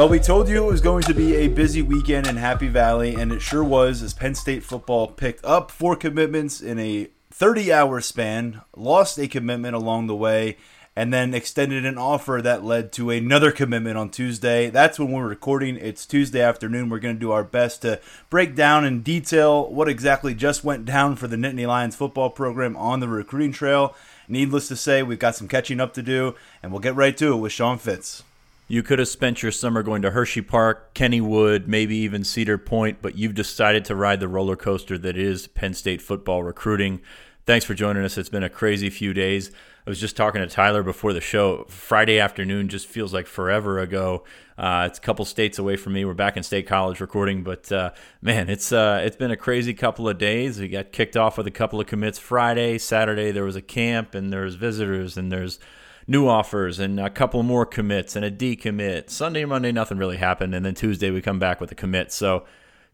Well, we told you it was going to be a busy weekend in Happy Valley, and it sure was as Penn State football picked up four commitments in a 30 hour span, lost a commitment along the way, and then extended an offer that led to another commitment on Tuesday. That's when we're recording. It's Tuesday afternoon. We're going to do our best to break down in detail what exactly just went down for the Nittany Lions football program on the recruiting trail. Needless to say, we've got some catching up to do, and we'll get right to it with Sean Fitz. You could have spent your summer going to Hershey Park, Kennywood, maybe even Cedar Point, but you've decided to ride the roller coaster that is Penn State football recruiting. Thanks for joining us. It's been a crazy few days. I was just talking to Tyler before the show. Friday afternoon just feels like forever ago. Uh, it's a couple states away from me. We're back in State College recording, but uh, man, it's uh, it's been a crazy couple of days. We got kicked off with a couple of commits Friday, Saturday. There was a camp, and there's visitors, and there's new offers and a couple more commits and a decommit. Sunday, Monday, nothing really happened, and then Tuesday we come back with a commit. So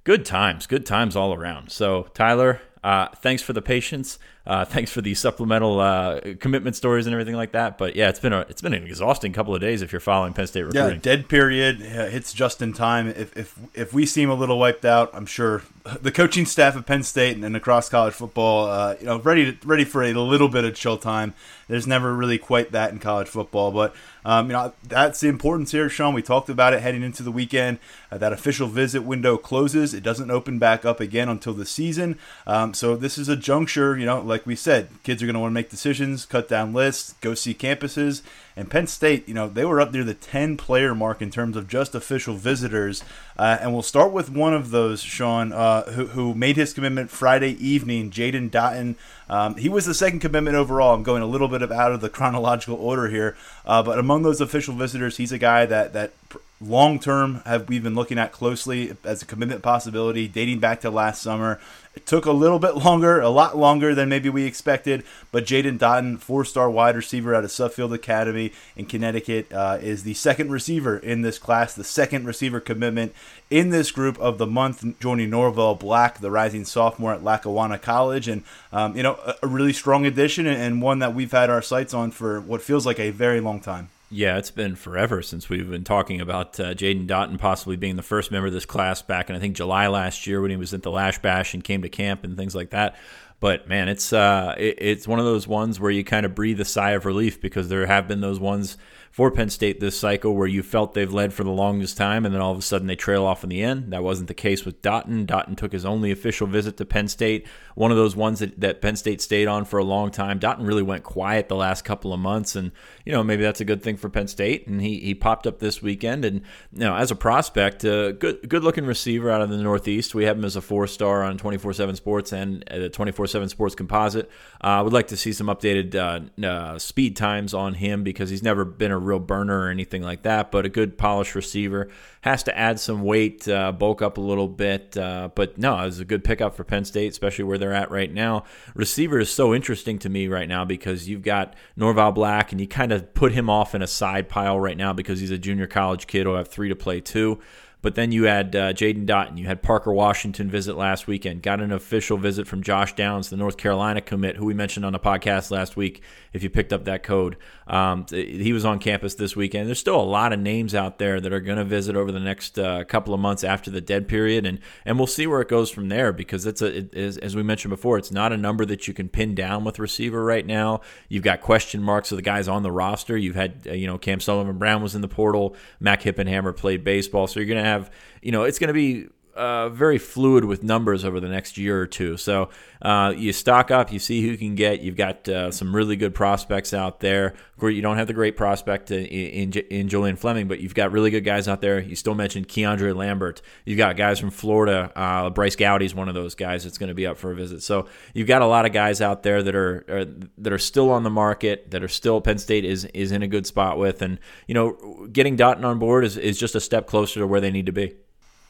good times, good times all around. So Tyler, uh, thanks for the patience. Uh, thanks for the supplemental uh, commitment stories and everything like that. But yeah, it's been a it's been an exhausting couple of days if you're following Penn State recruiting. Yeah, dead period hits just in time. If, if if we seem a little wiped out, I'm sure the coaching staff at Penn State and across college football, uh, you know, ready to, ready for a little bit of chill time. There's never really quite that in college football, but um, you know that's the importance here, Sean. We talked about it heading into the weekend. Uh, that official visit window closes; it doesn't open back up again until the season. Um, so this is a juncture, you know, like we said, kids are going to want to make decisions, cut down lists, go see campuses. And Penn State, you know, they were up near the 10 player mark in terms of just official visitors. Uh, and we'll start with one of those, Sean, uh, who, who, made his commitment Friday evening, Jaden Dottin. Um, he was the second commitment overall. I'm going a little bit of out of the chronological order here. Uh, but among those official visitors, he's a guy that, that long term have we been looking at closely as a commitment possibility dating back to last summer. It took a little bit longer, a lot longer than maybe we expected, but Jaden Dottin, four-star wide receiver out of Suffield Academy in Connecticut, uh, is the second receiver in this class, the second receiver commitment in this group of the month, joining Norval Black, the rising sophomore at Lackawanna College, and um, you know a, a, really strong addition and one that we've had our sights on for what feels like a very long time. Yeah, it's been forever since we've been talking about uh, Jaden Dottin possibly being the first member of this class back in I think July last year when he was at the Lasch Bash and came to camp and things like that. But man, it's uh, it, it's one of those ones where you kind of breathe a sigh of relief because there have been those ones for Penn State this cycle where you felt they've led for the longest time and then all of a sudden they trail off in the end. That wasn't the case with Dottin. Dottin took his only official visit to Penn State, one of those ones that, that Penn State stayed on for a long time. Dottin really went quiet the last couple of months and, you know, maybe that's a good thing for Penn State. And he, he popped up this weekend and, you know, as a prospect, uh, good good looking receiver out of the Northeast. We have him as a four star on 24 7 Sports and the 24 7 Sports Composite. I uh, would like to see some updated uh, uh, speed times on him because he's never been a real burner or anything like that, but a good polished receiver. Has to add some weight, uh, bulk up a little bit, uh, but no, it's a good pickup for Penn State, especially where they're at right now. Receiver is so interesting to me right now because you've got Norval Black, and you kind of put him off in a side pile right now because he's a junior college kid who'll have three to play two. But then you had uh, Jaden Dottin, you had Parker Washington visit last weekend, got an official visit from Josh Downs, the North Carolina commit, who we mentioned on the podcast last week. If you picked up that code, um, he was on campus this weekend. There's still a lot of names out there that are going to visit over the next uh, couple of months after the dead period, and and we'll see where it goes from there because it's a it is, as we mentioned before, it's not a number that you can pin down with receiver right now. You've got question marks of the guys on the roster. You've had uh, you know Cam Sullivan Brown was in the portal, Mac Hippenhammer played baseball, so you're going to have you know it's going to be uh, very fluid with numbers over the next year or two. So uh, you stock up, you see who you can get. You've got uh, some really good prospects out there. Of course, you don't have the great prospect in, in, in Julian Fleming, but you've got really good guys out there. You still mentioned Keandre Lambert. You've got guys from Florida. Uh, Bryce Gowdy's one of those guys that's going to be up for a visit. So you've got a lot of guys out there that are, are that are still on the market, that are still Penn State is is in a good spot with, and you know, getting Dottin on board is, is just a step closer to where they need to be.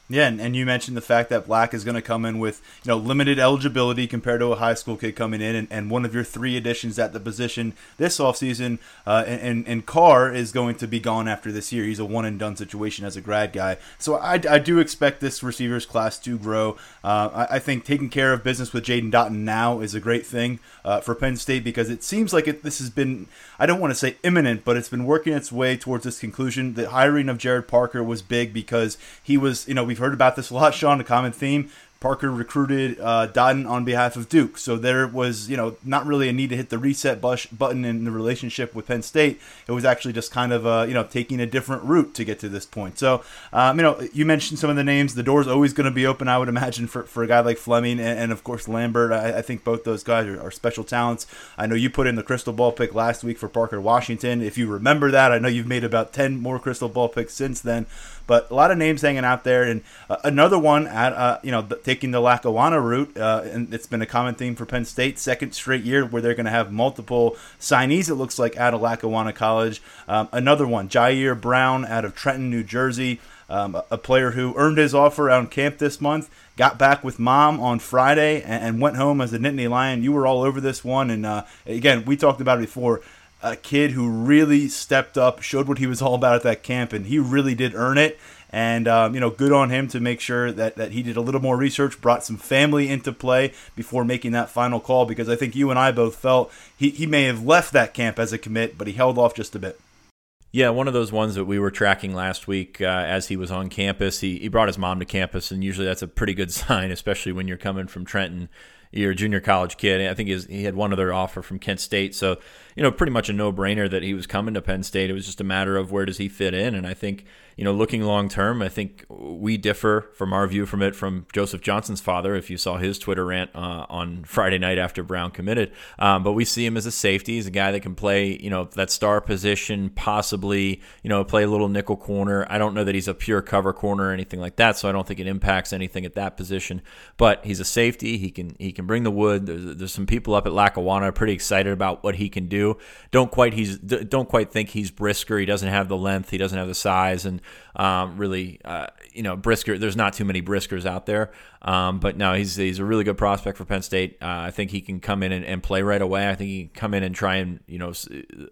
Yeah, and, and, you mentioned the fact that Black is going to come in with you know limited eligibility compared to a high school kid coming in, and, and one of your three additions at the position this offseason, uh, and, and Carr is going to be gone after this year. He's a one and done situation as a grad guy, so I, I do expect this receivers class to grow. Uh, I, I, think taking care of business with Jaden Dottin now is a great thing uh, for Penn State because it seems like it, this has been I don't want to say imminent, but it's been working its way towards this conclusion. The hiring of Gerad Parker was big because he was you know we we've heard about this a lot, Sean. A common theme. Parker recruited uh, Dottin on behalf of Duke, so there was, you know, not really a need to hit the reset bush button in the relationship with Penn State. It was actually just kind of, uh, you know, taking a different route to get to this point. So, um, you know, you mentioned some of the names. The door's always going to be open, I would imagine, for, for a guy like Fleming and, and of course Lambert. I, I, think both those guys are, are, special talents. I know you put in the crystal ball pick last week for Parker Washington. If you remember that, I know you've made about ten more crystal ball picks since then. But a lot of names hanging out there, and uh, another one at uh, you know taking the Lackawanna route, uh, and it's been a common theme for Penn State. Second straight year where they're going to have multiple signees. It looks like out of Lackawanna College. Um, another one, Ji'Ayir Brown out of Trenton, New Jersey. Um, a player who earned his offer on camp this month, got back with mom on Friday, and, and went home as a Nittany Lion. You were all over this one, and uh, again, we talked about it before a kid who really stepped up, showed what he was all about at that camp, and he really did earn it. And um, you know, good on him to make sure that, that he did a little more research, brought some family into play before making that final call. Because I think you and I both felt he, he may have left that camp as a commit, but he held off just a bit. Yeah, one of those ones that we were tracking last week uh, as he was on campus. He, he brought his mom to campus, and usually that's a pretty good sign, especially when you're coming from Trenton. You're junior college kid. I think he had one other offer from Kent State. So you know, pretty much a no brainer that he was coming to Penn State. It was just a matter of where does he fit in. And I think, you know, looking long term, I think we differ from our view from it from Joseph Johnson's father. If you saw his Twitter rant uh, on Friday night after Brown committed, um, but we see him as a safety. He's a guy that can play, you know, that star position, possibly, you know, play a little nickel corner. I don't know that he's a pure cover corner or anything like that, so I don't think it impacts anything at that position. But he's a safety. He can he can bring the wood. There's, there's some people up at Lackawanna pretty excited about what he can do. Don't quite he's don't quite think he's Brisker. He doesn't have the length. He doesn't have the size, and um, really, uh, you know, Brisker. There's not too many Briskers out there. Um, but no, he's he's a really good prospect for Penn State. Uh, I think he can come in and, and, play right away. I think he can come in and try and you know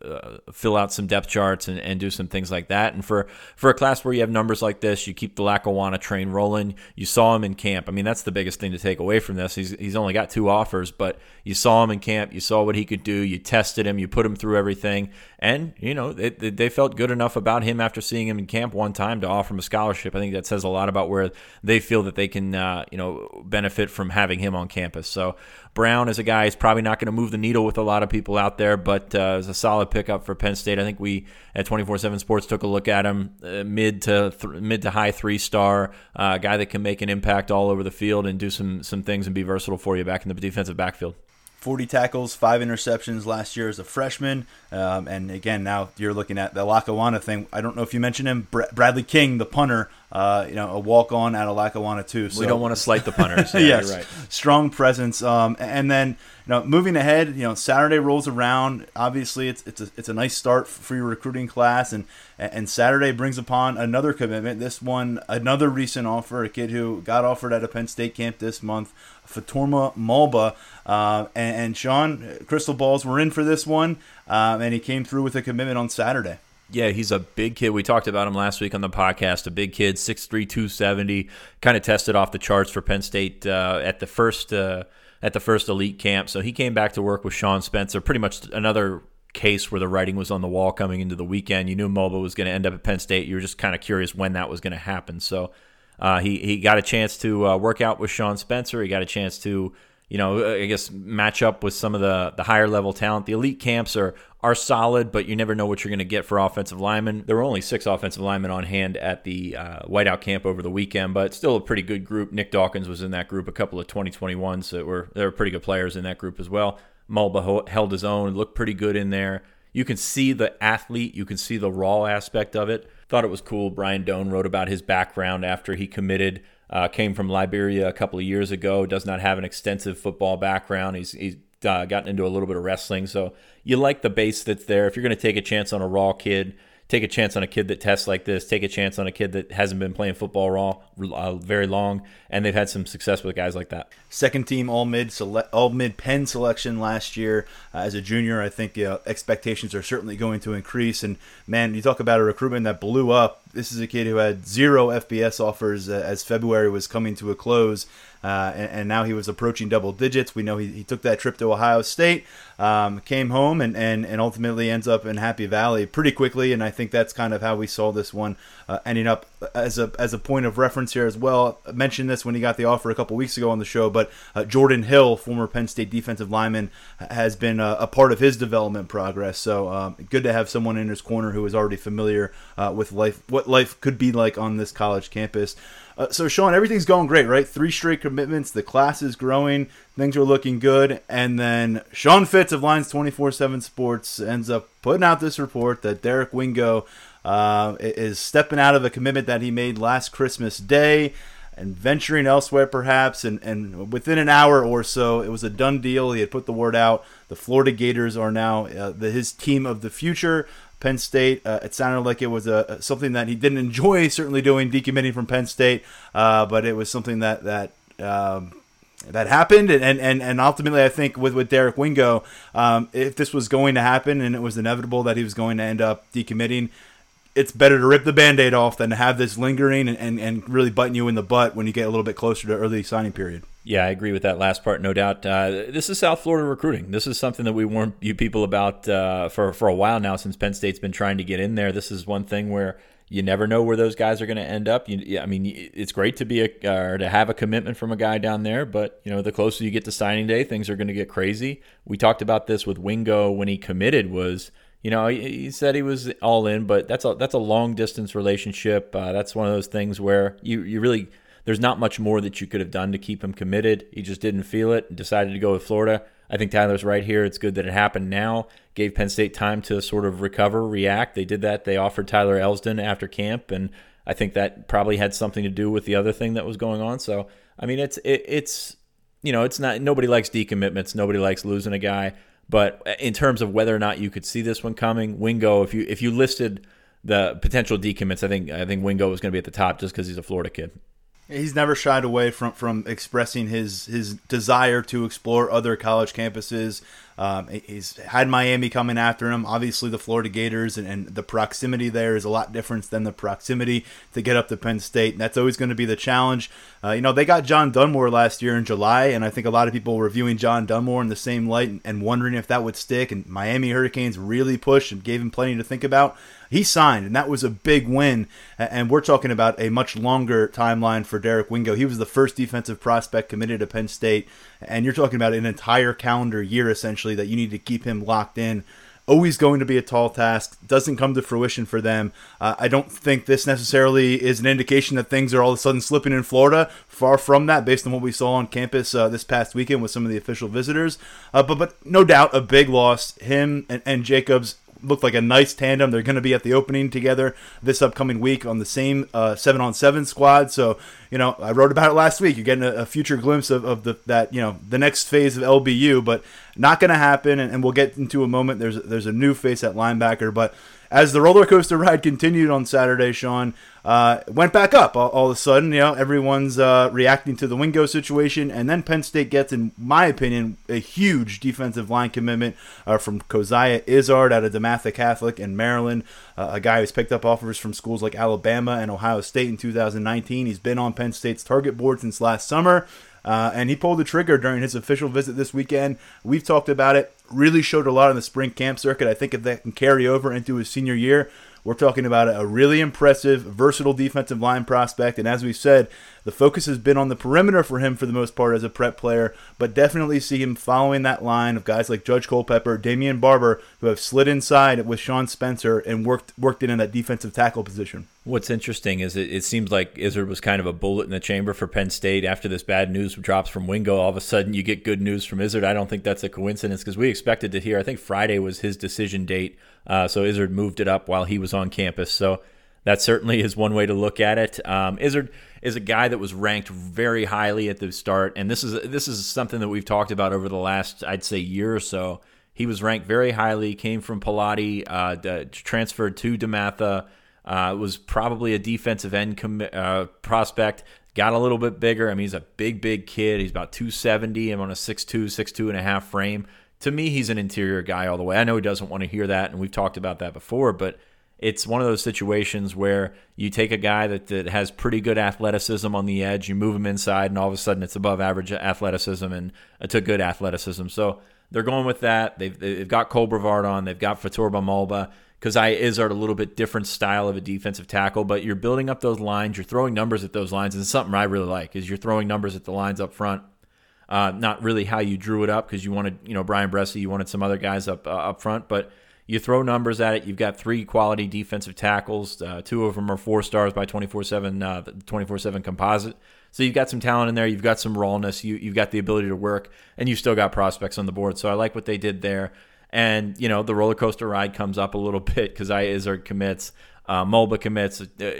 uh, fill out some depth charts and, and do some things like that. And for for a class where you have numbers like this, you keep the Lackawanna train rolling. You saw him in camp. I mean, that's the biggest thing to take away from this. He's he's only got two offers, but you saw him in camp. You saw what he could do. You tested him. You put him through everything, and you know they, they felt good enough about him after seeing him in camp one time to offer him a scholarship. I think that says a lot about where they feel that they can uh, you know benefit from having him on campus. So Brown is a guy who's probably not going to move the needle with a lot of people out there, but uh, is a solid pickup for Penn State. I think we at 24/7 Sports took a look at him, uh, mid to th- mid to high three star uh, guy that can make an impact all over the field and do some some things and be versatile for you back in the defensive backfield. 40 tackles, five interceptions last year as a freshman. Um, and again, now you're looking at the Lackawanna thing. I don't know if you mentioned him, Bradley King, the punter, uh, you know, a walk on out of Lackawanna, too. So, we don't want to slight the punters. Yeah, yes, right. strong presence. Um, and then, you know, moving ahead, you know, Saturday rolls around. Obviously, it's it's a, it's a nice start for your recruiting class. And, and Saturday brings upon another commitment. This one, another recent offer, a kid who got offered at a Penn State camp this month. Fatorma Mulba. Uh, and, and, Sean, Crystal Balls were in for this one, um, and he came through with a commitment on Saturday. Yeah, he's a big kid. We talked about him last week on the podcast. A big kid, 6'3", 270, kind of tested off the charts for Penn State uh, at the first uh, at the first elite camp. So he came back to work with Sean Spencer. Pretty much another case where the writing was on the wall coming into the weekend. You knew Mulba was going to end up at Penn State. You were just kind of curious when that was going to happen. So uh, he he got a chance to uh, work out with Sean Spencer. He got a chance to you know I guess match up with some of the the higher level talent. The elite camps are are solid, but you never know what you're going to get for offensive linemen. There were only six offensive linemen on hand at the uh, Whiteout camp over the weekend, but still a pretty good group. Nick Dawkins was in that group. A couple of 2021s that were there were pretty good players in that group as well. Mulba held his own, looked pretty good in there. You can see the athlete, you can see the raw aspect of it. Thought it was cool. Brian Dohn wrote about his background after he committed. Uh, came from Liberia a couple of years ago. Does not have an extensive football background. He's he's uh, gotten into a little bit of wrestling. So you like the base that's there. If you're going to take a chance on a raw kid, take a chance on a kid that tests like this, take a chance on a kid that hasn't been playing football raw uh, very long, and they've had some success with guys like that. Second team all mid sele- all mid Penn selection last year uh, as a junior. I think uh, expectations are certainly going to increase. And man, you talk about a recruitment that blew up. This is a kid who had zero FBS offers uh, as February was coming to a close. Uh, and, and, now he was approaching double digits. We know he, he took that trip to Ohio State, um, came home, and, and, and ultimately ends up in Happy Valley pretty quickly. And I think that's kind of how we saw this one uh, ending up as a as a point of reference here as well. I mentioned this when he got the offer a couple weeks ago on the show, but uh, Jordan Hill, former Penn State defensive lineman, has been a, a part of his development progress. So um, good to have someone in his corner who is already familiar uh, with life, what life could be like on this college campus. Uh, so, Sean, everything's going great, right? Three straight commitments. The class is growing. Things are looking good. And then Sean Fitz of Lions 24 7 Sports ends up putting out this report that Derek Wingo uh, is stepping out of a commitment that he made last Christmas Day and venturing elsewhere, perhaps. And, and within an hour or so, it was a done deal. He had put the word out. The Florida Gators are now uh, the, his team of the future. Penn State. Uh, it sounded like it was a something that he didn't enjoy certainly doing decommitting from Penn State, uh, but it was something that that. Um, that happened, and, and, and ultimately, I think with, with Derek Wingo, um, if this was going to happen and it was inevitable that he was going to end up decommitting, it's better to rip the band-aid off than to have this lingering and, and, and really biting you in the butt when you get a little bit closer to early signing period. Yeah, I agree with that last part, no doubt. Uh, this is South Florida recruiting. This is something that we warned you people about uh, for for a while now, since Penn State's been trying to get in there. This is one thing where you never know where those guys are going to end up. You, I mean, it's great to be a or to have a commitment from a guy down there, but you know, the closer you get to signing day, things are going to get crazy. We talked about this with Wingo when he committed. Was you know, he, said he was all in, but that's a that's a long distance relationship. Uh, that's one of those things where you you really there's not much more that you could have done to keep him committed. He just didn't feel it and decided to go with Florida. I think Tyler's right here. It's good that it happened now. Gave Penn State time to sort of recover, react. They did that. They offered Tyler Elsdon after camp, and I think that probably had something to do with the other thing that was going on. So, I mean, it's it, it's you know, it's not nobody likes decommitments. Nobody likes losing a guy. But in terms of whether or not you could see this one coming, Wingo, if you if you listed the potential decommits, I think I think Wingo was going to be at the top just because he's a Florida kid. He's never shied away from, from expressing his, his desire to explore other college campuses. Um, he's had Miami coming after him. Obviously, the Florida Gators and, and, the proximity there is a lot different than the proximity to get up to Penn State. And that's always going to be the challenge. Uh, you know, they got John Dunmore last year in July, and I think a lot of people were viewing John Dunmore in the same light and, and wondering if that would stick. And Miami Hurricanes really pushed and gave him plenty to think about. He signed, and that was a big win. And we're talking about a much longer timeline for Derek Wingo. He was the first defensive prospect committed to Penn State, and you're talking about an entire calendar year essentially that you need to keep him locked in always going to be a tall task. Doesn't come to fruition for them. Uh, I don't think this necessarily is an indication that things are all of a sudden slipping in Florida. Far from that, based on what we saw on campus uh, this past weekend with some of the official visitors. Uh, but but no doubt a big loss. Him and, and Jacobs looked like a nice tandem. They're going to be at the opening together this upcoming week on the same uh, seven on seven squad. So you know, I wrote about it last week. You're getting a, a future glimpse of, of the that you know the next phase of LBU, but not going to happen. And, and, we'll get into a moment. There's there's a new face at linebacker, but as the roller coaster ride continued on Saturday, Sean uh, went back up all, all, of a sudden. You know, everyone's uh, reacting to the Wingo situation, and then Penn State gets, in my opinion, a huge defensive line commitment uh, from Coziah Izzard out of DeMatha Catholic in Maryland, uh, a guy who's picked up offers from schools like Alabama and Ohio State in 2019. He's been on Penn State's target board since last summer. Uh, and he pulled the trigger during his official visit this weekend. We've talked about it. Really showed a lot in the spring camp circuit. I think if that can carry over into his senior year, we're talking about a really impressive, versatile defensive line prospect. And as we said, the focus has been on the perimeter for him for the most part as a prep player, but definitely see him following that line of guys like Judge Culpepper, Damion Barber, who have slid inside with Sean Spencer and worked worked in in that defensive tackle position. What's interesting is it, it seems like Izzard was kind of a bullet in the chamber for Penn State after this bad news drops from Wingo. All of a sudden, you get good news from Izzard. I don't think that's a coincidence because we expected to hear. I think Friday was his decision date, uh, so Izzard moved it up while he was on campus. So that certainly is one way to look at it. Um, Izzard is a guy that was ranked very highly at the start, and this is this is something that we've talked about over the last, I'd say, year or so He was ranked very highly. Came from Pilati, uh, transferred to DeMatha. Uh, was probably a defensive end com- uh, prospect. Got a little bit bigger. I mean, he's a big, big kid. He's about 270. I'm on a 6'2", 6'2 and a half frame. To me, he's an interior guy all the way. I know he doesn't want to hear that, and we've talked about that before, but it's one of those situations where you take a guy that, that has pretty good athleticism on the edge, you move him inside, and all of a sudden it's above average athleticism and to good athleticism. So they're going with that. They've, they've got Cole Brevard on. They've got Fatorba Fator Bamolba. Coziah Izzard, a little bit different style of a defensive tackle, but you're building up those lines. You're throwing numbers at those lines, and something I really like is you're throwing numbers at the lines up front. Uh, not really how you drew it up because you wanted, you know, Bryan Bresee, you wanted some other guys up uh, up front, but you throw numbers at it. You've got three quality defensive tackles. Uh, two of them are four stars by 24 7, uh, 24 7 composite. So you've got some talent in there. You've got some rawness. You, you've got the ability to work, and you've still got prospects on the board. So I like what they did there. And, you know, the roller coaster ride comes up a little bit because I Izzard commits. Uh, Mulba commits, uh,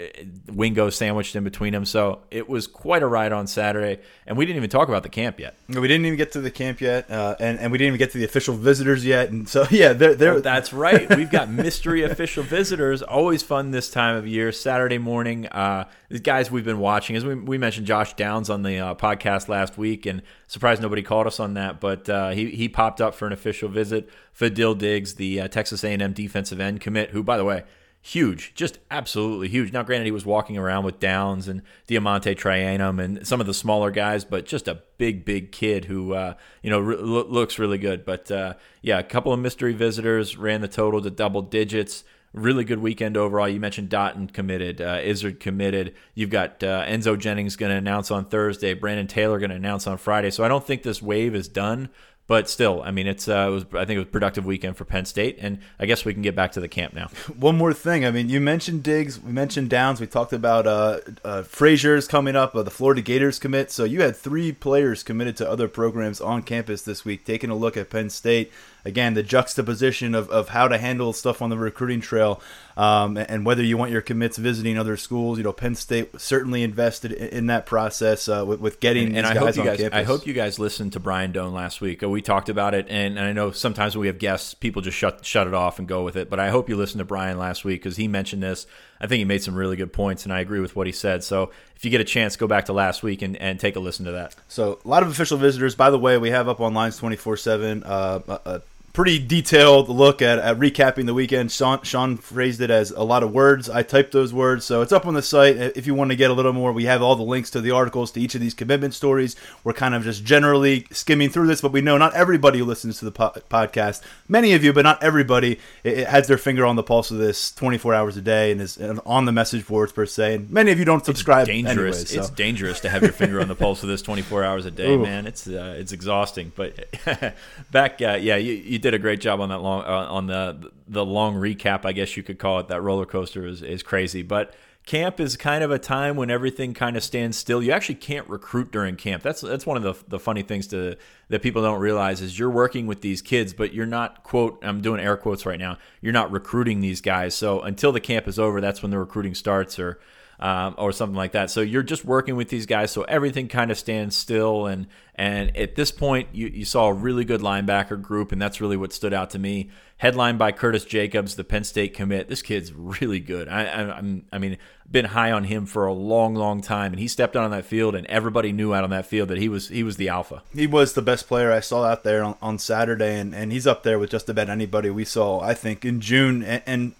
Wingo sandwiched in between them. So it was quite a ride on Saturday. And we didn't even talk about the camp yet. We didn't even get to the camp yet. Uh, and, and we didn't even get to the official visitors yet. And so, yeah, they're. they're... Oh, that's right. We've got mystery official visitors. Always fun this time of year. Saturday morning. Uh, the guys we've been watching, as we, we mentioned Josh Downs on the uh, podcast last week, and surprised nobody called us on that, but uh, he, he popped up for an official visit. Fadil Diggs, the uh, Texas A&M defensive end commit, who, by the way, huge, just absolutely huge. Now, granted, he was walking around with Downs and DeaMonte Trayanum and some of the smaller guys, but just a big, big kid who, uh, you know, re- looks really good. But uh, yeah, a couple of mystery visitors ran the total to double digits. Really good weekend overall. You mentioned Dottin committed, uh, Izzard committed. You've got uh, Enzo Jennings going to announce on Thursday. Brandon Taylor going to announce on Friday. So I don't think this wave is done, but still, I mean, it's uh, it was I think it was productive weekend for Penn State, and I guess we can get back to the camp now. One more thing, I mean, you mentioned Diggs, we mentioned Downs, we talked about uh, uh, Frazier's coming up, uh, the Florida Gators commit. So you had three players committed to other programs on campus this week. Taking a look at Penn State, again, the juxtaposition of, of how to handle stuff on the recruiting trail, um, and whether you want your commits visiting other schools. You know, Penn State certainly invested in that process uh, with, with, getting and, and I hope you guys, campus. I hope you guys listened to Brian Dohn last week. We talked about it, and, and I know sometimes when we have guests, people just shut shut it off and go with it. But I hope you listened to Brian last week because he mentioned this. I think he made some really good points, and I agree with what he said. So if you get a chance, go back to last week and, and take a listen to that. So a lot of official visitors. By the way, we have up on Lions twenty four seven uh, pretty detailed look at, at recapping the weekend. Sean, Sean phrased it as a lot of words. I typed those words, so it's up on the site. If you want to get a little more, we have all the links to the articles to each of these commitment stories. We're kind of just generally skimming through this, but we know not everybody who listens to the po- podcast, many of you, but not everybody, it, it has their finger on the pulse of this 24 hours a day and is on the message boards per se. And many of you don't subscribe. It's dangerous. So. It's dangerous to have your finger on the pulse of this 24 hours a day, Ooh. man. It's uh, it's exhausting. But back, uh, yeah, you, you did a great job on that long uh, on the the long recap. I guess you could call it. That roller coaster is is crazy, but camp is kind of a time when everything kind of stands still. You actually can't recruit during camp. That's that's one of the the funny things to that people don't realize is you're working with these kids, but you're not quote I'm doing air quotes right now. You're not recruiting these guys. So until the camp is over, that's when the recruiting starts or um, or something like that. So you're just working with these guys, so everything kind of stands still. And and at this point, you, you saw a really good linebacker group, and that's really what stood out to me. Headlined by Curtis Jacobs, the Penn State commit. This kid's really good. I, I, I'm, I mean, been high on him for a long, long time, and he stepped out on that field, and everybody knew out on that field that he was he was the alpha. He was the best player I saw out there on, on Saturday, and, and he's up there with just about anybody we saw. I think in June, and, and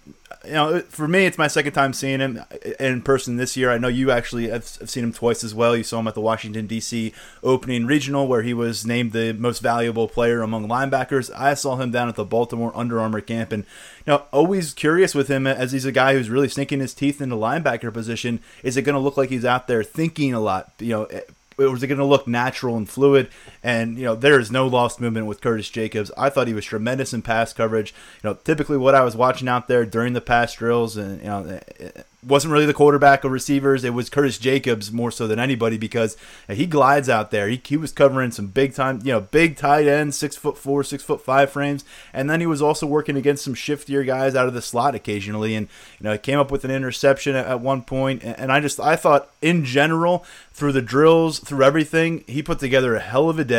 you know, for me, it's my second time seeing him in person this year. I know you actually have, seen him twice as well. You saw him at the Washington D.C. opening regional, where he was named the most valuable player among linebackers. I saw him down at the Baltimore Under Armour camp, and you know, always curious with him as he's a guy who's really sinking his teeth into linebacker position. Is it going to look like he's out there thinking a lot? You know, eh, or is it going to look natural and fluid? And you know, there is no lost movement with Curtis Jacobs. I thought he was tremendous in pass coverage. You know, typically what I was watching out there during the pass drills, and you know, wasn't really the quarterback of receivers. It was Curtis Jacobs more so than anybody because he glides out there. He, he was covering some big time, you know, big tight end, six foot four, six foot five frames, and then he was also working against some shiftier guys out of the slot occasionally. And you know, he came up with an interception at, at one point, and I just I thought in general through the drills, through everything, he put together a hell of a day,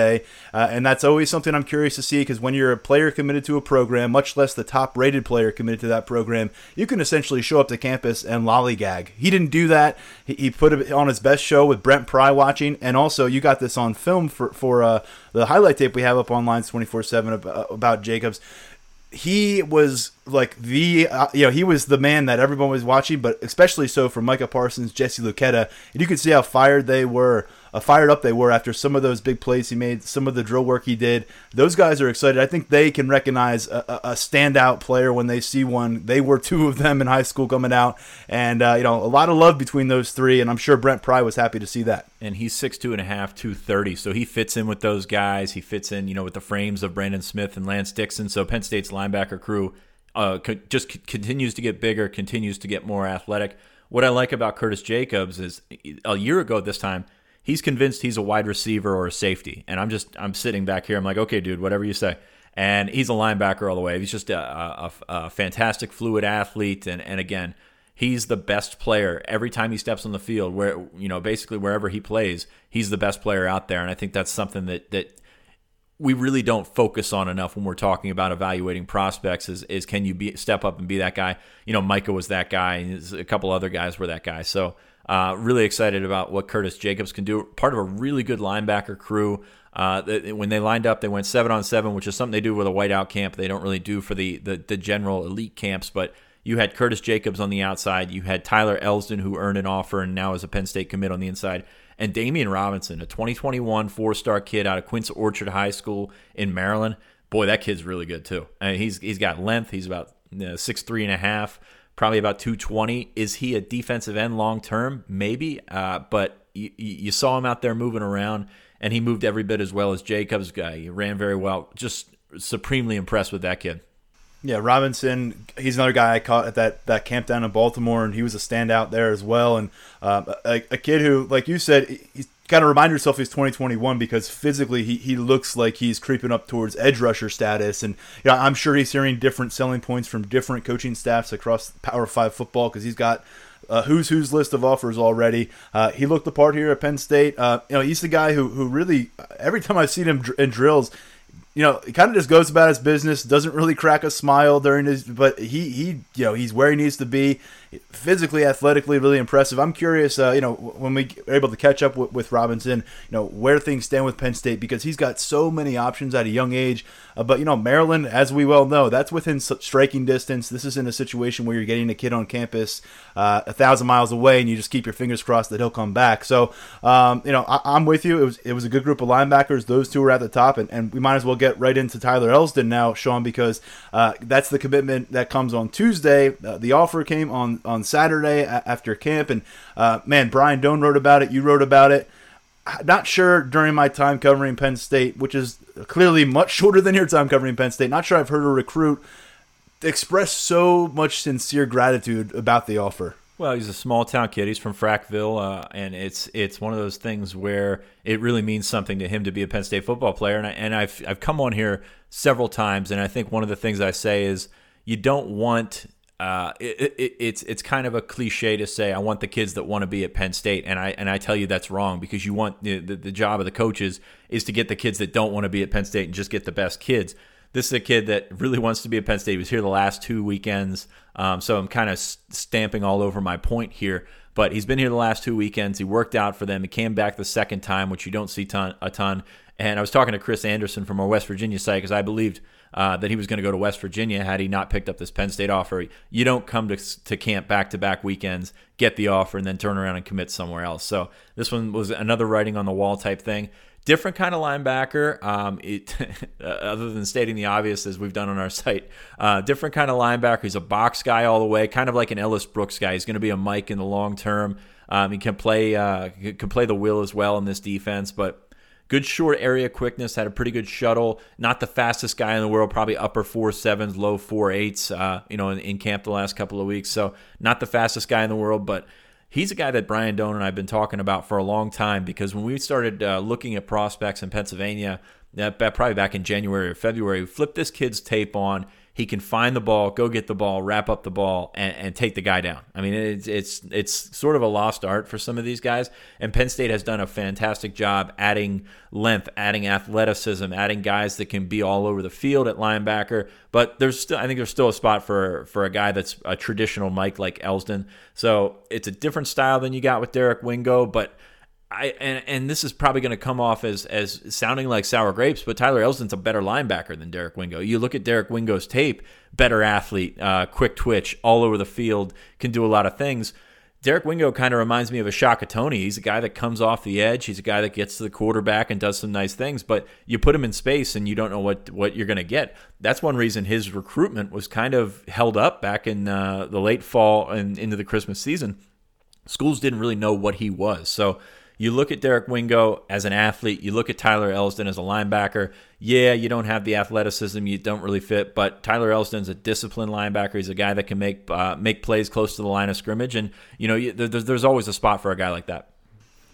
uh, and that's always something I'm curious to see because when you're a player committed to a program, much less the top rated player committed to that program, you can essentially show up to campus and lollygag. He didn't do that. He, he put it on his best show with Brent Pry watching, and also you got this on film for for uh, the highlight tape we have up on Lions 24 seven about Jacobs he was like the uh, you know he was the man that everyone was watching, but especially so for Micah Parsons, Jesse Luketa, and you could see how fired they were uh, fired up they were after some of those big plays he made, some of the drill work he did. Those guys are excited. I think they can recognize a, a standout player when they see one. They were two of them in high school coming out, and uh, you know a lot of love between those three. And I'm sure Brent Pry was happy to see that. And he's six two and a half, two thirty, so he fits in with those guys. He fits in, you know, with the frames of Brandon Smith and Lance Dixon. So Penn State's linebacker crew uh, just c- continues to get bigger, continues to get more athletic. What I like about Curtis Jacobs is a year ago this time he's convinced he's a wide receiver or a safety. And I'm just I'm sitting back here. I'm like, okay, dude, whatever you say. And he's a linebacker all the way. He's just a, a, a fantastic, fluid athlete. And and again, he's the best player every time he steps on the field. Where you know basically wherever he plays, he's the best player out there. And I think that's something that that we really don't focus on enough when we're talking about evaluating prospects is, is can you be step up and be that guy you know micah was that guy and a couple other guys were that guy so uh, really excited about what Curtis Jacobs can do. Part of a really good linebacker crew. Uh, when they lined up, they went seven on seven, which is something they do with a whiteout camp. They don't really do for the, the, the general elite camps, but you had Curtis Jacobs on the outside. You had Tyler Elsdon, who earned an offer and now is a Penn State commit on the inside. And Demeioun Robinson, a 2021 four star kid out of Quince Orchard High School in Maryland. Boy, that kid's really good too. I mean, he's he's got length. He's about you know, six three and a half probably about 220. Is he a defensive end long term? Maybe, uh, but you, you, saw him out there moving around, and he moved every bit as well as Jacobs. Guy, he ran very well. Just supremely impressed with that kid. Yeah, Robinson. He's another guy I caught at that, that camp down in Baltimore, and he was a standout there as well. And uh, a, a, kid who, like you said, he's got to remind yourself he's 2021 because physically he, he looks like he's creeping up towards edge rusher status. And you know, I'm sure he's hearing different selling points from different coaching staffs across Power Five football because he's got uh, who's who's list of offers already. Uh, he looked the part here at Penn State. Uh, you know, he's the guy who who really every time I've seen him in drills, you know, he kind of just goes about his business, doesn't really crack a smile during his, but he he you know he's where he needs to be physically, athletically, really impressive. I'm curious, uh, you know, when we are able to catch up with, with, Robinson, you know, where things stand with Penn State because he's got so many options at a young age. Uh, but you know, Maryland, as we well know, that's within striking distance. This isn't a situation where you're getting a kid on campus uh, a thousand miles away and you just keep your fingers crossed that he'll come back. So, um, you know, I, am with you. It was it was a good group of linebackers. Those two were at the top, and, and we might as well get right into Tyler Elsdon now, Sean, because uh, that's the commitment that comes on Tuesday. Uh, the offer came on on Saturday after camp, and uh, man, Brian Dohn wrote about it. You wrote about it. Not sure during my time covering Penn State, which is clearly much shorter than your time covering Penn State. Not sure I've heard a recruit express so much sincere gratitude about the offer. Well, he's a small town kid. He's from Frackville, uh, and it's it's one of those things where it really means something to him to be a Penn State football player. And, I, and I've I've come on here several times, and I think one of the things I say is you don't want uh, it, it, it's it's kind of a cliche to say I want the kids that want to be at Penn State, and I and I tell you that's wrong because you want the, the, the job of the coaches is to get the kids that don't want to be at Penn State and just get the best kids. This is a kid that really wants to be at Penn State. He was here the last two weekends, um, so I'm kind of stamping all over my point here. But he's been here the last two weekends. He worked out for them. He came back the second time, which you don't see ton, a ton. And I was talking to Chris Anderson from our West Virginia site because I believed uh, that he was going to go to West Virginia had he not picked up this Penn State offer. You don't come to, to camp back to back weekends, get the offer, and then turn around and commit somewhere else. So this one was another writing on the wall type thing. Different kind of linebacker. Um, it, other than stating the obvious, as we've done on our site, uh, different kind of linebacker. He's a box guy all the way, kind of like an Ellis Brooks guy. He's going to be a Mike in the long term. Um, he can play uh, can play the will as well in this defense, but good short area quickness, had a pretty good shuttle. Not the fastest guy in the world, probably upper four sevens, low four eights. Uh, you know, in, in camp the last couple of weeks, so not the fastest guy in the world, but he's a guy that Brian Dohn and I've been talking about for a long time because when we started uh, looking at prospects in Pennsylvania, that probably back in January or February, we flipped this kid's tape on he can find the ball, go get the ball, wrap up the ball, and, and, take the guy down. I mean, it's it's it's sort of a lost art for some of these guys. And Penn State has done a fantastic job adding length, adding athleticism, adding guys that can be all over the field at linebacker. But there's still, I think, there's still a spot for for a guy that's a traditional Mike like Elsdon. So it's a different style than you got with Derek Wingo, but I and, and this is probably going to come off as as sounding like sour grapes, but Tyler Elsdon's a better linebacker than Derek Wingo. You look at Derek Wingo's tape, better athlete, uh, quick twitch, all over the field, can do a lot of things. Derek Wingo kind of reminds me of a Shaka Toney. He's a guy that comes off the edge. He's a guy that gets to the quarterback and does some nice things, but you put him in space and you don't know what, what you're going to get. That's one reason his recruitment was kind of held up back in uh, the late fall and into the Christmas season. Schools didn't really know what he was. So you look at Derek Wingo as an athlete, you look at Tyler Elsdon as a linebacker. Yeah, you don't have the athleticism, you don't really fit, but Tyler Elsdon's a disciplined linebacker. He's a guy that can make uh, make plays close to the line of scrimmage, and you know there's, there's always a spot for a guy like that.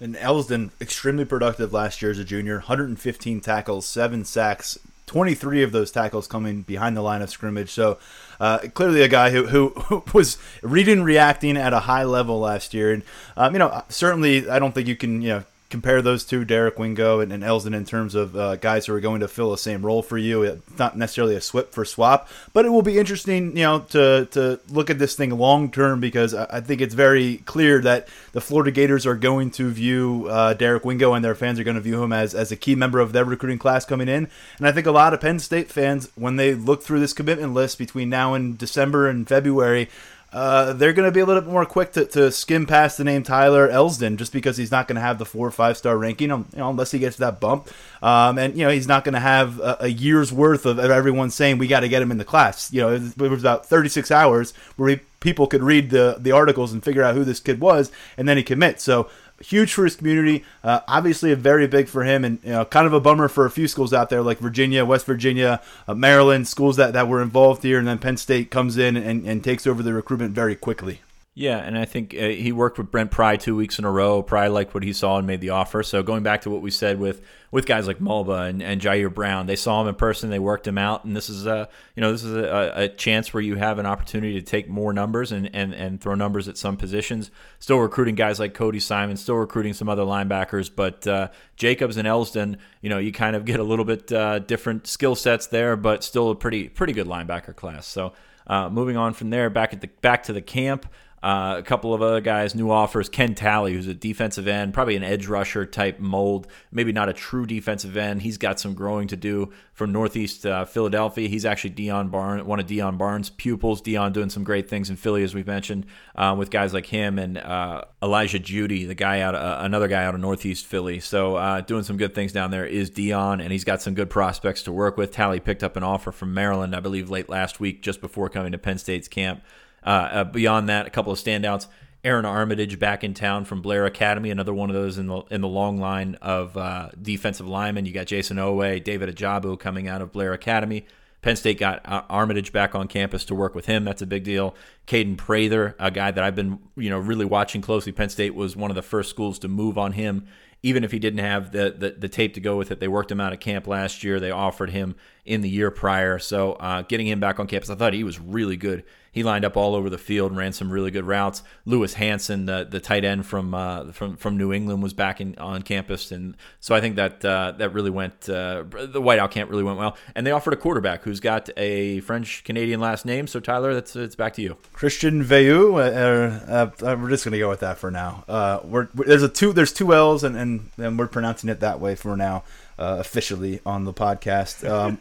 And Elsdon, extremely productive last year as a junior, 115 tackles, seven sacks, 23 of those tackles coming behind the line of scrimmage. So uh, clearly a guy who, who, was reading, reacting at a high level last year. And, um, you know, certainly I don't think you can, you know, compare those two, Derek Wingo and, and in terms of uh, guys who are going to fill the same role for you. It's not necessarily a swip for swap, but it will be interesting, you know, to to look at this thing long term because I think it's very clear that the Florida Gators are going to view uh, Derek Wingo and their fans are going to view him as as a key member of their recruiting class coming in. And I think a lot of Penn State fans, when they look through this commitment list between now and December and February, uh, they're going to be a little bit more quick to, to skim past the name Tyler Elsdon just because he's not going to have the four or five star ranking um, you know, unless he gets that bump. Um, and, you know, he's not going to have a, a, year's worth of, everyone saying we got to get him in the class. You know, it was about 36 hours where people could read the, the articles and figure out who this kid was, and then he commits. So huge for his community. Uh, obviously, a very big for him, and you know, kind of a bummer for a few schools out there like Virginia, West Virginia, uh, Maryland, schools that, that were involved here, and then Penn State comes in and, and takes over the recruitment very quickly. Yeah, and I think uh, he worked with Brent Pry two weeks in a row. Pry liked what he saw and made the offer. So going back to what we said with with guys like Mulba and, and Ji'Ayir Brown, they saw him in person, they worked him out, and this is a you know this is a, a chance where you have an opportunity to take more numbers and, and and throw numbers at some positions. Still recruiting guys like Cody Simon, still recruiting some other linebackers, but uh, Jacobs and Elsdon, you know, you kind of get a little bit uh, different skill sets there, but still a pretty pretty good linebacker class. So. Uh, moving on from there, back at the back to the camp. Uh, a couple of other guys, new offers. Ken Talley, who's a defensive end, probably an edge rusher type mold, maybe not a true defensive end. He's got some growing to do from Northeast uh, Philadelphia. He's actually Deion Barnes, one of Deion Barnes' pupils. Deion doing some great things in Philly, as we've mentioned, uh, with guys like him and uh, Elijah Jeudy, the guy out, uh, another guy out of Northeast Philly. So uh, doing some good things down there is Deion, and he's got some good prospects to work with. Talley picked up an offer from Maryland, I believe, late last week, just before coming to Penn State's camp. Uh, uh, beyond that, a couple of standouts. Aaron Armitage back in town from Blair Academy, another one of those in the in the long line of uh, defensive linemen. You got Jayson Oweh, David Ojabo coming out of Blair Academy. Penn State got uh, Armitage back on campus to work with him. That's a big deal. Caden Prather, a guy that I've been you know really watching closely. Penn State was one of the first schools to move on him even if he didn't have the, the, the, tape to go with it. They worked him out of camp last year. They offered him in the year prior. So uh, getting him back on campus, I thought he was really good. He lined up all over the field ran some really good routes. Lewis Hanson, the, the tight end from uh, from from New England, was back in, on campus, and so I think that uh, that really went. Uh, the whiteout camp really went well, and they offered a quarterback who's got a French Canadian last name. So Tyler, that's it's back to you. Christian Veilleux. Uh, uh, we're just gonna go with that for now. we're, there's a two there's two L's, and, and and we're pronouncing it that way for now uh, officially on the podcast. Um,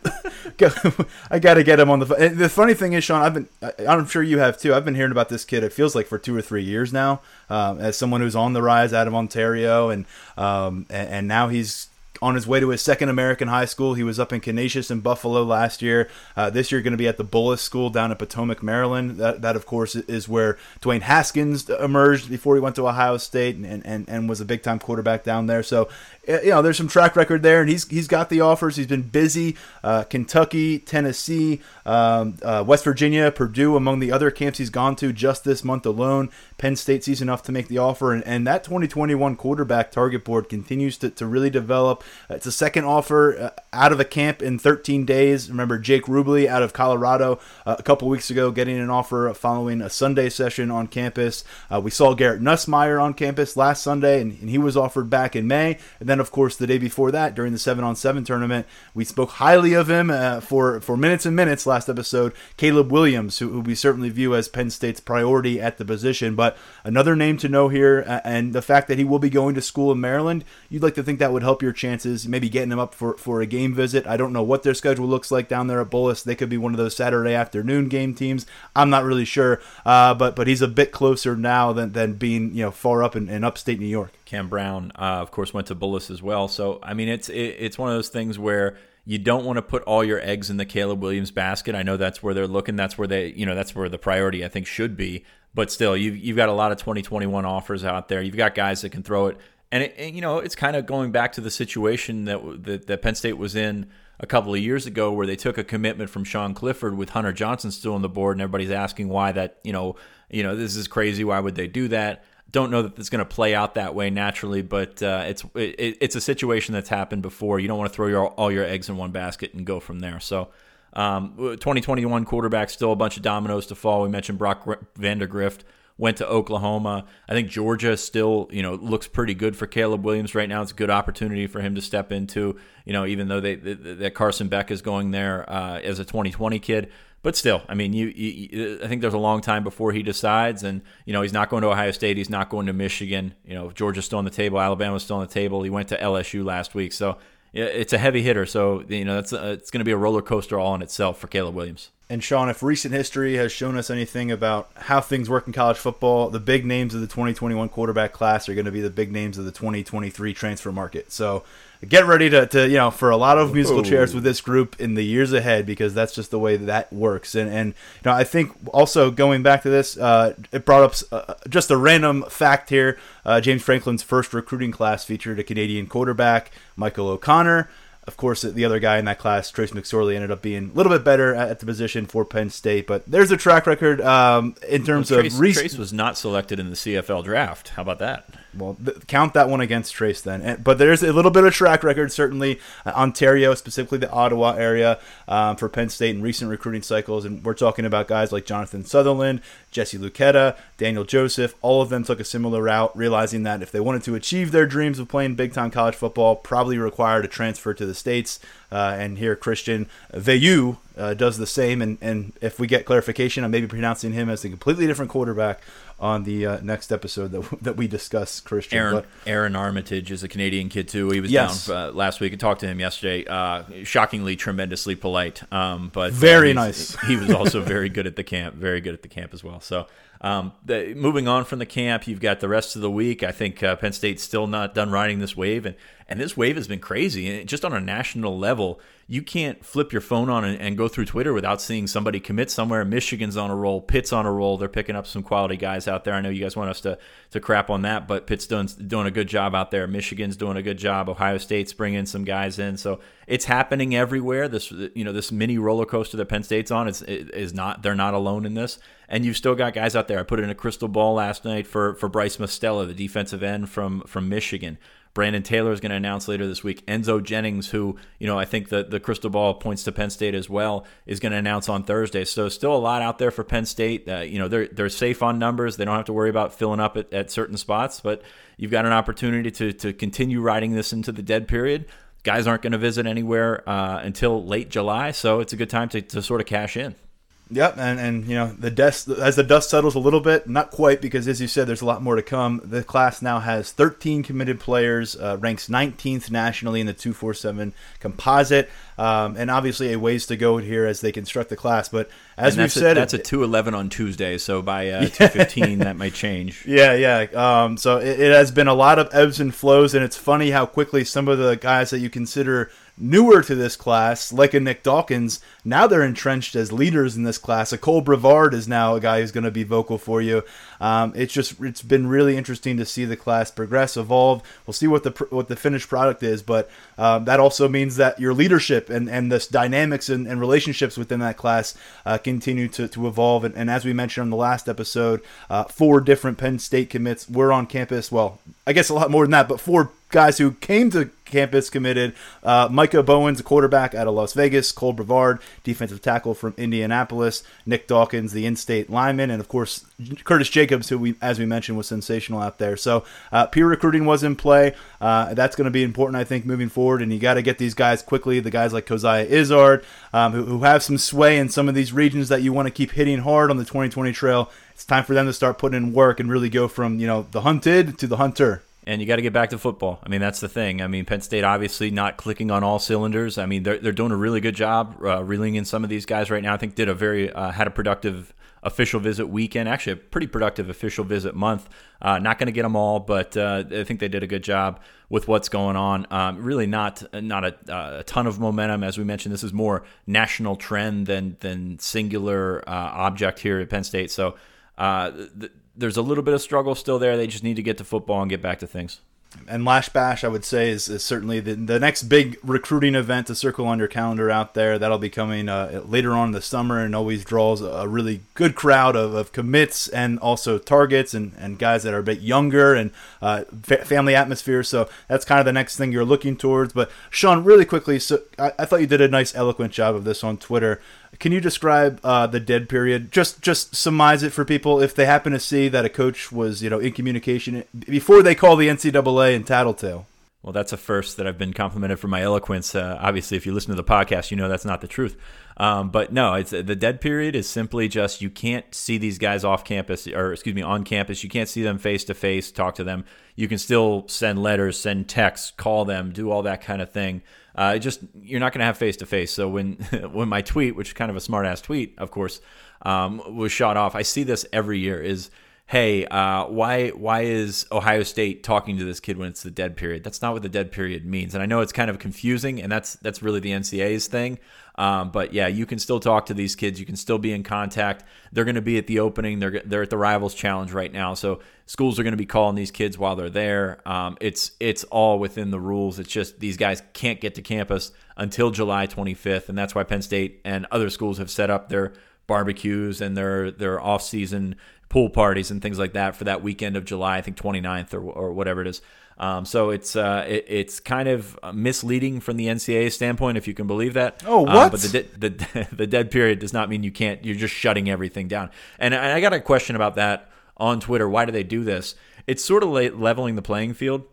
I got to get him on the. The funny thing is, Sean, I've been. I'm sure you have too. I've been hearing about this kid. It feels like for two or three years now. Um, as someone who's on the rise out of Ontario, and um, and, and now he's on his way to his second American high school. He was up in Canisius and Buffalo last year. Uh, this year, going to be at the Bullis School down in Potomac, Maryland. That, that, of course, is where Dwayne Haskins emerged before he went to Ohio State and, and, and was a big time quarterback down there. So, you know, there's some track record there, and he's he's got the offers. He's been busy. Uh, Kentucky, Tennessee, um, uh, West Virginia, Purdue, among the other camps he's gone to just this month alone. Penn State sees enough to make the offer, and, and that 2021 quarterback target board continues to, to really develop. It's a second offer uh, out of a camp in 13 days. Remember Jake Rubley out of Colorado uh, a couple weeks ago getting an offer following a Sunday session on campus. Uh, we saw Garrett Nussmeier on campus last Sunday, and, and he was offered back in May. And then, of course, the day before that, during the seven on seven tournament, we spoke highly of him uh, for for minutes and minutes last episode. Caleb Williams, who, who, we certainly view as Penn State's priority at the position, but another name to know here, uh, and the fact that he will be going to school in Maryland, you'd like to think that would help your chances, maybe getting him up for for a game visit. I don't know what their schedule looks like down there at Bullis. They could be one of those Saturday afternoon game teams. I'm not really sure, uh, but but he's a bit closer now than, than being you know far up in, in upstate New York. Cam Brown, uh, of course, went to Bullis as well. So I mean, it's it, it's one of those things where you don't want to put all your eggs in the Caleb Williams basket. I know that's where they're looking. That's where they, you know, that's where the priority I think should be. But still, you've you've got a lot of 2021 offers out there. You've got guys that can throw it, and it, you know, it's kind of going back to the situation that, that that Penn State was in a couple of years ago, where they took a commitment from Sean Clifford with Hunter Johnson still on the board, and everybody's asking why that, you know, you know, this is crazy. Why would they do that? Don't know that it's going to play out that way naturally, but uh, it's it, it's a situation that's happened before. You don't want to throw your, all your eggs in one basket and go from there. So, um, 2021 quarterback still a bunch of dominoes to fall. We mentioned Brock Vandagriff went to Oklahoma. I think Georgia still you know looks pretty good for Caleb Williams right now. It's a good opportunity for him to step into. You know, even though they that Carson Beck is going there uh, as a 2020 kid but still, I mean, you, you, I think there's a long time before he decides, and you know, he's not going to Ohio State, he's not going to Michigan. You know, Georgia's still on the table, Alabama's still on the table. He went to LSU last week, so it's a heavy hitter. So you know, uh, it's it's going to be a roller coaster all in itself for Caleb Williams. And Sean, if recent history has shown us anything about how things work in college football, the big names of the 2021 quarterback class are going to be the big names of the 2023 transfer market. So get ready to, to you know for a lot of musical chairs with this group in the years ahead because that's just the way that, that works and and you know I think also going back to this uh, it brought up uh, just a random fact here uh, James Franklin's first recruiting class featured a Canadian quarterback Michael O'Connor of course, the other guy in that class, Trace McSorley, ended up being a little bit better at the position for Penn State. But there's a track record um, in terms well, Trace, of recent. Trace was not selected in the CFL draft. How about that? Well, th- count that one against Trace then. But there's a little bit of track record, certainly uh, Ontario, specifically the Ottawa area, um, for Penn State in recent recruiting cycles. And we're talking about guys like Jonathan Sutherland, Jesse Luketa, Daniel Joseph. All of them took a similar route, realizing that if they wanted to achieve their dreams of playing big time college football, probably required a transfer to the States. Uh, and here Christian Veilleux uh, does the same. And, and if we get clarification, I may be pronouncing him as a completely different quarterback on the uh, next episode that, that we discuss Christian. Aaron, but, Aaron Armitage is a Canadian kid too. He was yes. down uh, last week. I talked to him yesterday. Uh, shockingly, tremendously polite. Um, but uh, very nice. he was also very good at the camp. Very good at the camp as well. So um, the, moving on from the camp, you've got the rest of the week. I think uh, Penn State's still not done riding this wave, and and this wave has been crazy. And just on a national level, you can't flip your phone on and, and, go through Twitter without seeing somebody commit somewhere. Michigan's on a roll, Pitt's on a roll. They're picking up some quality guys out there. I know you guys want us to to crap on that, but Pitt's doing doing a good job out there. Michigan's doing a good job. Ohio State's bringing some guys in, so it's happening everywhere. This you know this mini roller coaster that Penn State's on is is not they're not alone in this, and you've still got guys out there. I put in a crystal ball last night for for Bryce Mostella, the defensive end from from Michigan. Brandon Taylor is going to announce later this week. Enzo Jennings, who, you know, I think the, the crystal ball points to Penn State as well, is going to announce on Thursday. So still a lot out there for Penn State. Uh, you know, they're, they're safe on numbers. They don't have to worry about filling up at, at certain spots, but you've got an opportunity to, to continue riding this into the dead period. Guys aren't going to visit anywhere uh, until late July, so it's a good time to, to sort of cash in. Yep, and and you know the dust as the dust settles a little bit, not quite because as you said, there's a lot more to come. The class now has 13 committed players, uh, ranks 19th nationally in the 247 composite, um, and obviously a ways to go here as they construct the class. But as we've said, a, that's a 211 on Tuesday, so by uh, 215 that might change. Yeah, yeah. Um, so it, it has been a lot of ebbs and flows, and it's funny how quickly some of the guys that you consider newer to this class, like a Nick Dawkins, now they're entrenched as leaders in this class. A Cole Brevard is now a guy who's going to be vocal for you. Um, it's just it's been really interesting to see the class progress, evolve. We'll see what the what the finished product is, but um, that also means that your leadership and and this dynamics and, and relationships within that class uh, continue to, to evolve. And, and, as we mentioned on the last episode, uh, four different Penn State commits were on campus. Well, I guess a lot more than that, but four guys who came to campus committed. Uh, Micah Bowens, a quarterback out of Las Vegas. Cole Brevard, defensive tackle from Indianapolis. Nick Dawkins, the in-state lineman, and of course Curtis Jacobs, who we, as we mentioned, was sensational out there. So uh, peer recruiting was in play. Uh, that's going to be important, I think, moving forward. And you got to get these guys quickly. The guys like Coziah Izzard, um, who, who have some sway in some of these regions that you want to keep hitting hard on the 2020 trail. It's time for them to start putting in work and really go from you know the hunted to the hunter and you got to get back to football. I mean, that's the thing. I mean, Penn State obviously not clicking on all cylinders. I mean, they're, they're doing a really good job uh, reeling in some of these guys right now. I think did a very uh, had a productive official visit weekend. Actually, a pretty productive official visit month. Uh, not going to get them all, but uh, I think they did a good job with what's going on. Um, really, not not a, a, ton of momentum, as we mentioned. This is more national trend than than singular uh, object here at Penn State. So. Uh, there's a little bit of struggle still there. They just need to get to football and get back to things. And Lasch Bash, I would say, is, is certainly the, the next big recruiting event to circle on your calendar out there. That'll be coming uh, later on in the summer and always draws a really good crowd of, of commits and also targets and, and guys that are a bit younger and uh, fa- family atmosphere. So that's kind of the next thing you're looking towards. But Sean, really quickly, so I, I thought you did a nice, eloquent job of this on Twitter. Can you describe uh, the dead period? Just just surmise it for people if they happen to see that a coach was you know in communication before they call the NCAA and tattletale. Well, that's a first that I've been complimented for my eloquence. Uh, obviously, if you listen to the podcast, you know that's not the truth. Um, but no, it's the dead period is simply just you can't see these guys off campus or excuse me on campus. You can't see them face to face, talk to them. You can still send letters, send texts, call them, do all that kind of thing. Uh, just you're not going to have face to face. So when when my tweet, which is kind of a smart ass tweet, of course, um, was shot off, I see this every year. Is hey, uh, why why is Ohio State talking to this kid when it's the dead period? That's not what the dead period means. And I know it's kind of confusing, and that's that's really the NCAA's thing. Um, but yeah, you can still talk to these kids. You can still be in contact. They're going to be at the opening. They're they're at the Rivals Challenge right now. So schools are going to be calling these kids while they're there. Um, it's it's all within the rules. It's just these guys can't get to campus until July 25th, and that's why Penn State and other schools have set up their barbecues and their their off season pool parties and things like that for that weekend of July, I think 29th or, or whatever it is. Um, so it's uh, it, it's kind of misleading from the NCAA standpoint, if you can believe that. Oh, uh, what? but the, the the dead period does not mean you can't. You're just shutting everything down. And I got a question about that on Twitter. Why do they do this? It's sort of leveling the playing field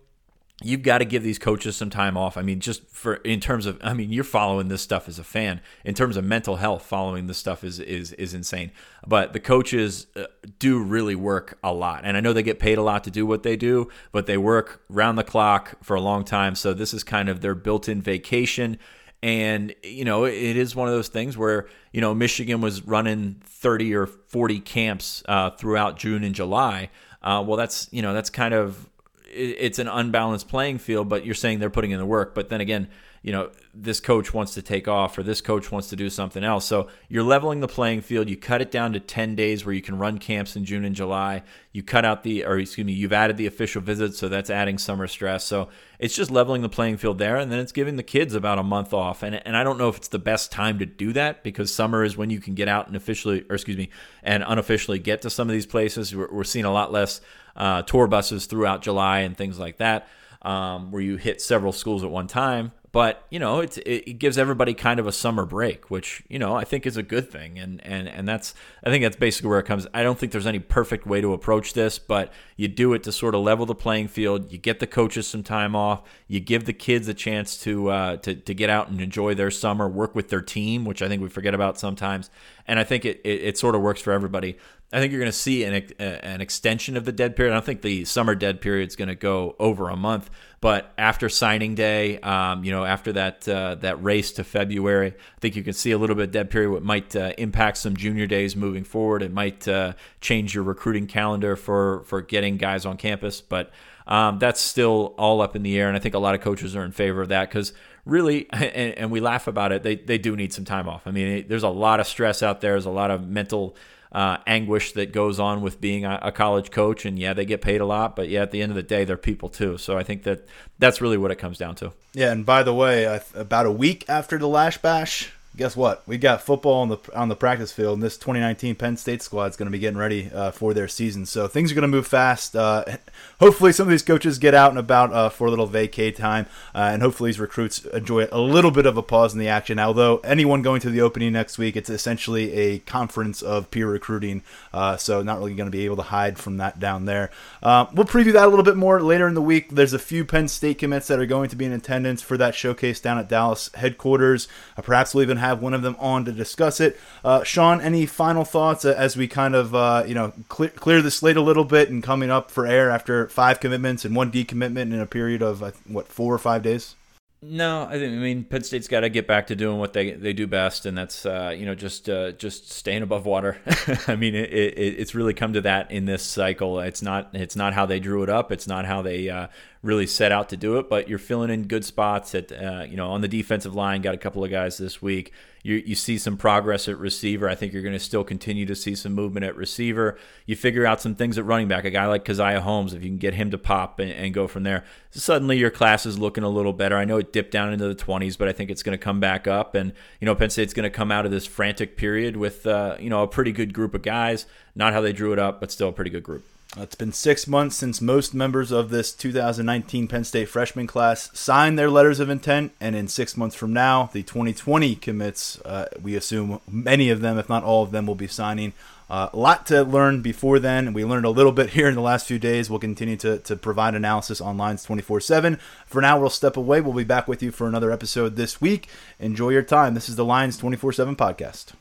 you've got to give these coaches some time off. I mean, just for in terms of, I mean, you're following this stuff as a fan. In terms of mental health, following this stuff is is is insane. But the coaches uh, do really work a lot, and I know they get paid a lot to do what they do, but they work round the clock for a long time. So this is kind of their built-in vacation. And you know, it is one of those things where you know Michigan was running 30 or 40 camps uh, throughout June and July. Uh, well, that's you know that's kind of it's an unbalanced playing field, but you're saying they're putting in the work. But then again, you know, this coach wants to take off or this coach wants to do something else. So you're leveling the playing field. You cut it down to 10 days where you can run camps in June and July. You cut out the, or excuse me, you've added the official visits. So that's adding summer stress. So it's just leveling the playing field there. And then it's giving the kids about a month off. And, and I don't know if it's the best time to do that because summer is when you can get out and officially, or excuse me, and unofficially get to some of these places. We're, we're seeing a lot less uh, tour buses throughout July and things like that, um, where you hit several schools at one time. But you know it, it gives everybody kind of a summer break which you know i think is a good thing. And and and that's i think that's basically where it comes. I don't think there's any perfect way to approach this but you do it to sort of level the playing field. You get the coaches some time off. You give the kids a chance to uh, to, to get out and enjoy their summer work with their team which i think we forget about sometimes. And i think it, it, it sort of works for everybody. I think you're going to see an, an extension of the dead period. I don't think the summer dead period is going to go over a month, but after signing day, um, you know, after that uh, that race to February, I think you can see a little bit of dead period. What might uh, impact some junior days moving forward. It might uh, change your recruiting calendar for for getting guys on campus, but um, that's still all up in the air. And I think a lot of coaches are in favor of that because really, and, and, we laugh about it, they, they do need some time off. I mean, there's a lot of stress out there. There's a lot of mental uh, anguish that goes on with being a, a, college coach. And yeah, they get paid a lot, but yeah, at the end of the day, they're people too. So I think that that's really what it comes down to. Yeah, and by the way, about a week after the Lasch Bash, guess what? We got football on the on the practice field, and this 2019 Penn State squad is going to be getting ready uh, for their season. So things are going to move fast. Uh, hopefully, some of these coaches get out and about uh, for a little vacay time, uh, and hopefully, these recruits enjoy a little bit of a pause in the action. Although anyone going to the opening next week, it's essentially a conference of peer recruiting, uh, so not really going to be able to hide from that down there. Uh, we'll preview that a little bit more later in the week. There's a few Penn State commits that are going to be in attendance for that showcase down at Dallas headquarters. perhaps we'll even have one of them on to discuss it. Uh, Sean, any final thoughts as we kind of uh, you know clear, clear the slate a little bit and coming up for air after five commitments and one decommitment in a period of what four or five days? No, I mean Penn State's got to get back to doing what they they do best, and that's uh, you know just uh, just staying above water. I mean, it, it, it's really come to that in this cycle. It's not it's not how they drew it up. It's not how they uh, really set out to do it. But you're filling in good spots at uh, you know on the defensive line. Got a couple of guys this week you, you see some progress at receiver. I think you're going to still continue to see some movement at receiver. You figure out some things at running back. A guy like Caziah Holmes, if you can get him to pop and, and go from there, suddenly your class is looking a little better. I know it dipped down into the 20s, but I think it's going to come back up. And, you know, Penn State's going to come out of this frantic period with, uh, you know, a pretty good group of guys. Not how they drew it up, but still a pretty good group. It's been six months since most members of this 2019 Penn State freshman class signed their letters of intent, and in six months from now, the 2020 commits, uh, we assume many of them, if not all of them, will be signing. Uh, a lot to learn before then. We learned a little bit here in the last few days. We'll continue to, to provide analysis on Lions 24 7. For now, we'll step away. We'll be back with you for another episode this week. Enjoy your time. This is the Lions 24 7 podcast.